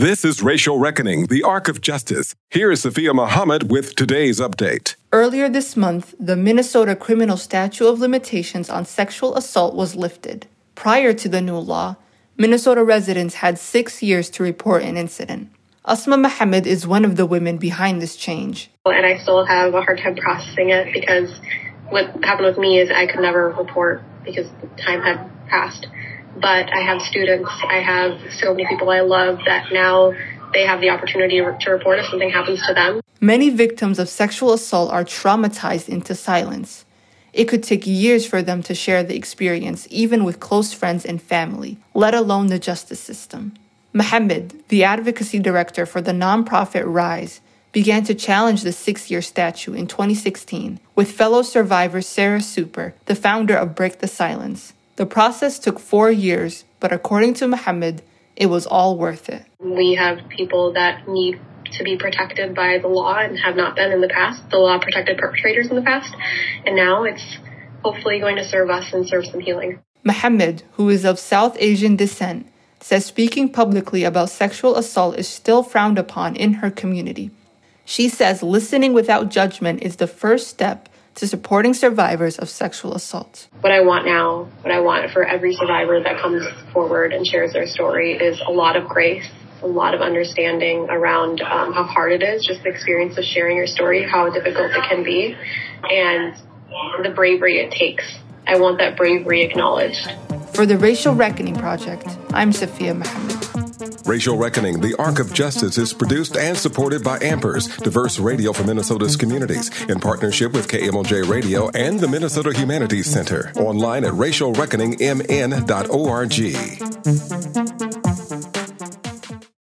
This is Racial Reckoning, the Arc of Justice. Here is Sophia Muhammad with today's update. Earlier this month, the Minnesota criminal statute of limitations on sexual assault was lifted. Prior to the new law, Minnesota residents had six years to report an incident. Asma Mohammed is one of the women behind this change. And I still have a hard time processing it because what happened with me is I could never report because the time had passed. But I have students, I have so many people I love that now they have the opportunity to report if something happens to them. Many victims of sexual assault are traumatized into silence. It could take years for them to share the experience, even with close friends and family, let alone the justice system. Mohammed, the advocacy director for the nonprofit Rise, began to challenge the six year statute in 2016 with fellow survivor Sarah Super, the founder of Break the Silence. The process took four years, but according to Mohammed, it was all worth it. We have people that need to be protected by the law and have not been in the past. The law protected perpetrators in the past, and now it's hopefully going to serve us and serve some healing. Mohammed, who is of South Asian descent, says speaking publicly about sexual assault is still frowned upon in her community. She says listening without judgment is the first step to supporting survivors of sexual assault. What I want now, what I want for every survivor that comes forward and shares their story is a lot of grace, a lot of understanding around um, how hard it is, just the experience of sharing your story, how difficult it can be, and the bravery it takes. I want that bravery acknowledged. For the Racial Reckoning Project, I'm Sophia Mohammed. Racial Reckoning, the Arc of Justice is produced and supported by Ampers, diverse radio for Minnesota's communities, in partnership with KMOJ Radio and the Minnesota Humanities Center. Online at racialreckoningmn.org.